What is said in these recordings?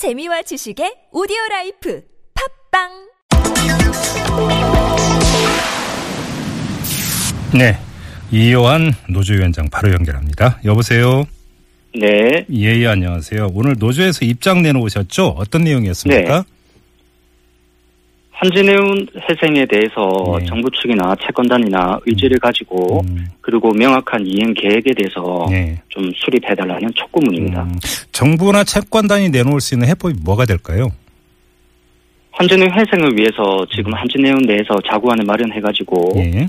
재미와 지식의 오디오 life 팟빵 네. 이요한 노조위원장 바로 연결합니다. 여보세요? 네, 예, 예, 안녕하세요. 오늘 노조에서 입장 내놓으셨죠? 어떤 내용이었습니까? 한진해운 회생에 대해서 네. 정부 측이나 채권단이나 의지를 가지고 음, 그리고 명확한 이행 계획에 대해서 네. 좀 수립해달라는 촉구문입니다. 음, 정부나 채권단이 내놓을 수 있는 해법이 뭐가 될까요? 한진해운 회생을 위해서 지금 한진해운 내에서 자구안을 마련해가지고 예.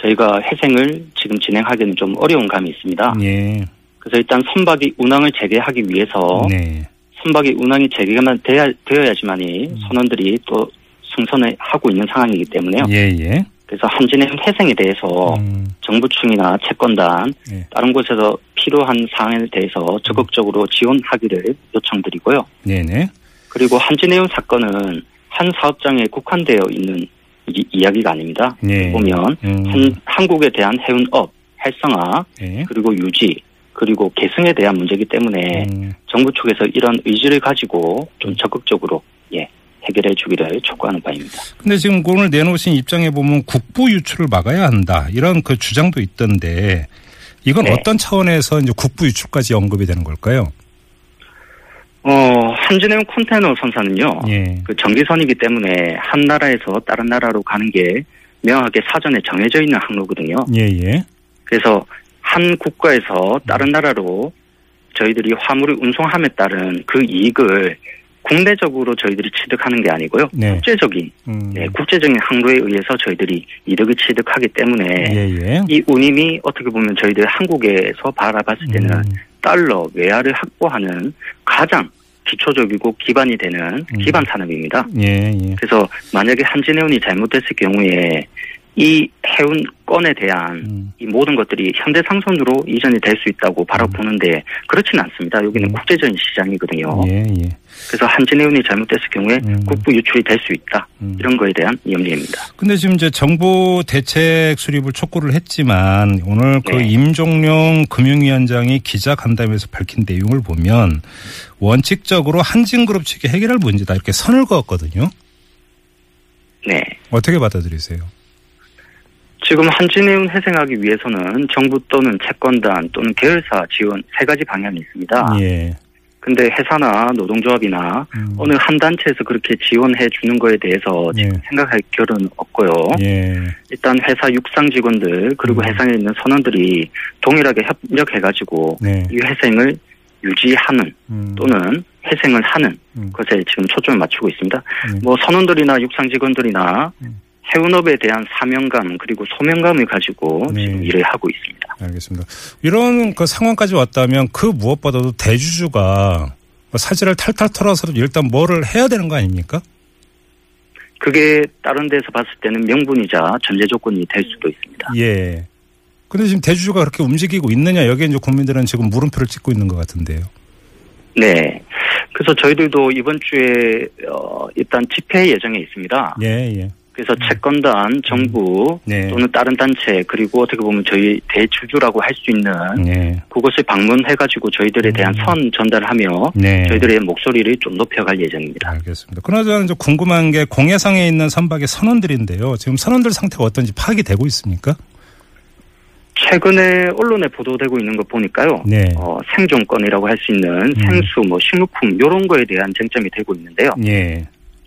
저희가 회생을 지금 진행하기는 좀 어려운 감이 있습니다. 예. 그래서 일단 선박이 운항을 재개하기 위해서 네. 선박이 운항이 재개가 되어야, 되어야지만이 음. 선원들이 또 승선을 하고 있는 상황이기 때문에요. 예, 예. 그래서 한진해운 회생에 대해서 음, 정부 측이나 채권단 예. 다른 곳에서 필요한 사항에 대해서 적극적으로 지원하기를 요청드리고요. 네네. 그리고 한진해운 사건은 한 사업장에 국한되어 있는 이, 이야기가 아닙니다. 예. 보면 음, 한, 한국에 대한 해운업 활성화 예. 그리고 유지 그리고 계승에 대한 문제이기 때문에 음, 정부 쪽에서 이런 의지를 가지고 좀 적극적으로 예 해결해 주기를 촉구하는 바입니다. 근데 지금 오늘 내놓으신 입장에 보면 국부 유출을 막아야 한다. 이런 그 주장도 있던데 이건 네. 어떤 차원에서 이제 국부 유출까지 언급이 되는 걸까요? 어 한진해운 컨테이너 선사는요. 예. 그 전기선이기 때문에 한 나라에서 다른 나라로 가는 게 명확하게 사전에 정해져 있는 항로거든요. 예, 예. 그래서 한 국가에서 다른 나라로 저희들이 화물을 운송함에 따른 그 이익을 국내적으로 저희들이 취득하는 게 아니고요. 네. 국제적인 음. 네, 국제적인 항로에 의해서 저희들이 이득을 취득하기 때문에 예, 예. 이 운임이 어떻게 보면 저희들 한국에서 바라봤을 때는 음, 달러 외화를 확보하는 가장 기초적이고 기반이 되는 음. 기반 산업입니다. 예, 예. 그래서 만약에 한진해운이 잘못됐을 경우에 이 해운 권에 대한 음, 이 모든 것들이 현대 상선으로 이전이 될 수 있다고 바라보는데 그렇지는 않습니다. 여기는 음. 국제적인 시장이거든요. 예, 예. 그래서 한진해운이 잘못됐을 경우에 음. 국부 유출이 될 수 있다. 음. 이런 거에 대한 염려입니다. 근데 지금 이제 정부 대책 수립을 촉구를 했지만 오늘 그 네. 임종룡 금융위원장이 기자 간담회에서 밝힌 내용을 보면 원칙적으로 한진그룹 측이 해결할 문제다 이렇게 선을 그었거든요. 네. 어떻게 받아들이세요? 지금 한진해운 회생하기 위해서는 정부 또는 채권단 또는 계열사 지원 세 가지 방향이 있습니다. 예. 근데 회사나 노동조합이나 음. 어느 한 단체에서 그렇게 지원해 주는 거에 대해서 예. 지금 생각할 겨를은 없고요. 예. 일단 회사 육상 직원들 그리고 음. 회사에 있는 선원들이 동일하게 협력해가지고 네. 이 회생을 유지하는 음. 또는 회생을 하는 음. 것에 지금 초점을 맞추고 있습니다. 네. 뭐 선원들이나 육상 직원들이나 음. 해운업에 대한 사명감 그리고 소명감을 가지고 네. 지금 일을 하고 있습니다. 알겠습니다. 이런 그 상황까지 왔다면 그 무엇보다도 대주주가 사지를 탈탈 털어서 일단 뭐를 해야 되는 거 아닙니까? 그게 다른 데서 봤을 때는 명분이자 전제 조건이 될 수도 있습니다. 예. 근데 지금 대주주가 그렇게 움직이고 있느냐 여기에 이제 국민들은 지금 물음표를 찍고 있는 것 같은데요. 네. 그래서 저희들도 이번 주에 어, 일단 집회 예정에 있습니다. 예, 예. 그래서 채권단, 정부 네. 또는 다른 단체 그리고 어떻게 보면 저희 대주주라고 할 수 있는 네. 그것을 방문해가지고 저희들에 대한 음. 선 전달하며 네. 저희들의 목소리를 좀 높여갈 예정입니다. 알겠습니다. 그나저나 이제 궁금한 게 공해상에 있는 선박의 선원들인데요. 지금 선원들 상태가 어떤지 파악이 되고 있습니까? 최근에 언론에 보도되고 있는 거 보니까요. 네. 어, 생존권이라고 할 수 있는 생수, 뭐 식료품 이런 거에 대한 쟁점이 되고 있는데요. 예.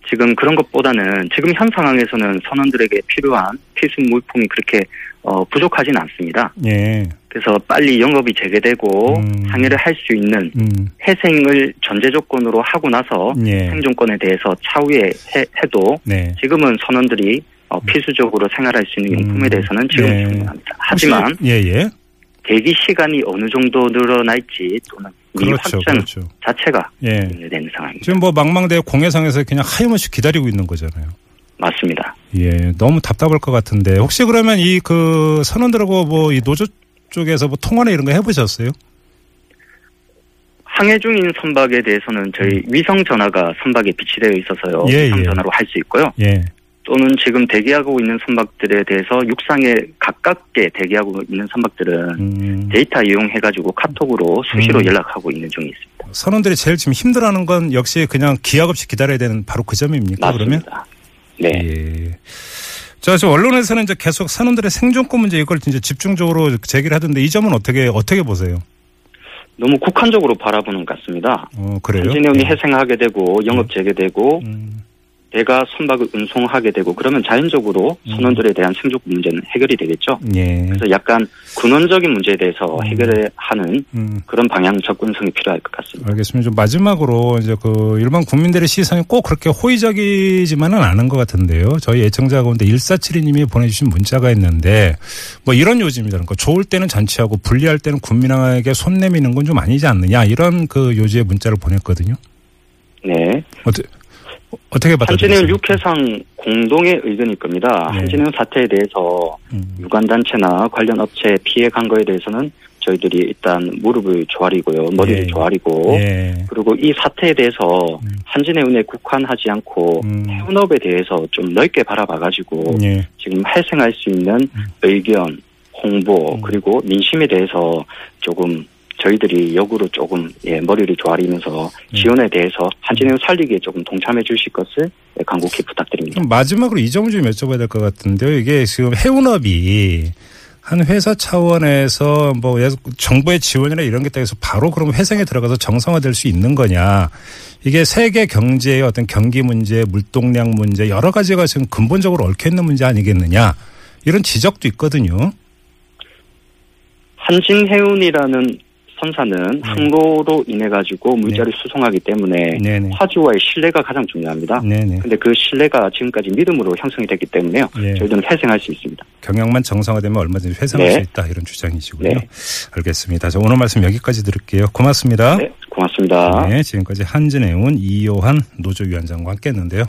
지금 그런 것보다는 지금 현 상황에서는 선원들에게 필요한 필수 물품이 그렇게 어, 부족하진 않습니다. 예. 그래서 빨리 영업이 재개되고 음. 항해를 할 수 있는 음. 회생을 전제 조건으로 하고 나서 예. 생존권에 대해서 차후에 해, 해도 네. 지금은 선원들이 어, 필수적으로 생활할 수 있는 용품에 음. 대해서는 지금 네. 충분합니다. 하지만 예, 예. 대기 시간이 어느 정도 늘어날지 또는 미 그렇죠. 확정 그렇죠. 자체가 예. 되는 상황입니다. 지금 뭐 망망대 공해상에서 그냥 하염없이 기다리고 있는 거잖아요. 맞습니다. 예, 너무 답답할 것 같은데 혹시 그러면 이 그 선원들하고 뭐 이 노조 쪽에서 뭐 통화나 이런 거 해보셨어요? 항해 중인 선박에 대해서는 저희 위성 전화가 선박에 비치되어 있어서요. 음. 예, 위성 예. 전화로 할 수 있고요. 예, 또는 지금 대기하고 있는 선박들에 대해서 육상에 가깝게 대기하고 있는 선박들은 음. 데이터 이용해가지고 카톡으로 수시로 음. 연락하고 있는 중에 있습니다. 선원들이 제일 지금 힘들어하는 건 역시 그냥 기약 없이 기다려야 되는 바로 그 점입니까? 그러면? 맞습니다. 네. 예. 자, 저 언론에서는 이제 계속 선원들의 생존권 문제 이걸 이제 집중적으로 제기를 하던데 이 점은 어떻게 어떻게 보세요? 너무 국한적으로 바라보는 것 같습니다. 어, 그래요? 한진해운이 예. 해생하게 되고 영업 재개되고 음, 배가 선박을 운송하게 되고 그러면 자연적으로 음. 선원들에 대한 생존권 문제는 해결이 되겠죠. 예. 그래서 약간 근원적인 문제에 대해서 음. 해결하는 음. 그런 방향 접근성이 필요할 것 같습니다. 알겠습니다. 좀 마지막으로 이제 그 일반 국민들의 시선이 꼭 그렇게 호의적이지만은 않은 것 같은데요. 저희 애청자 가운데 1472님이 보내주신 문자가 있는데 뭐 이런 요지입니다. 그러니까 좋을 때는 잔치하고 불리할 때는 국민에게 손 내미는 건 좀 아니지 않느냐 이런 그 요지의 문자를 보냈거든요. 네. 어떻게 어떻게 받아들이세요? 한진해운 육해상 공동의 의견일 겁니다. 네. 한진해운 사태에 대해서 음, 유관단체나 관련 업체 피해 간 거에 대해서는 저희들이 일단 무릎을 조아리고요. 머리를 예. 조아리고 예. 그리고 이 사태에 대해서 음. 한진해운에 국한하지 않고 음. 해운업에 대해서 좀 넓게 바라봐가지고 예. 지금 발생할 수 있는 의견, 홍보 음. 그리고 민심에 대해서 조금 저희들이 역으로 조금 예, 머리를 조아리면서 음. 지원에 대해서 한진해운 살리기에 조금 동참해 주실 것을 예, 간곡히 부탁드립니다. 마지막으로 이 점을 좀 여쭤봐야 될 것 같은데요. 이게 지금 해운업이 한 회사 차원에서 뭐 정부의 지원이나 이런 게 따라서 바로 그럼 회생에 들어가서 정상화될 수 있는 거냐. 이게 세계 경제의 어떤 경기 문제, 물동량 문제 여러 가지가 지금 근본적으로 얽혀 있는 문제 아니겠느냐. 이런 지적도 있거든요. 한진해운이라는 선사는 항로로 인해 가지고 물자를 수송하기 때문에 네. 네네. 화주와의 신뢰가 가장 중요합니다. 네네. 근데 그 신뢰가 지금까지 믿음으로 형성이 됐기 때문에요. 예. 저희들은 회생할 수 있습니다. 경영만 정상화되면 얼마든지 회생할 네. 수 있다. 이런 주장이시군요. 네. 알겠습니다. 저 오늘 말씀 여기까지 들을게요. 고맙습니다. 네, 고맙습니다. 네, 지금까지 한진해운 이요한 노조위원장과 함께 했는데요.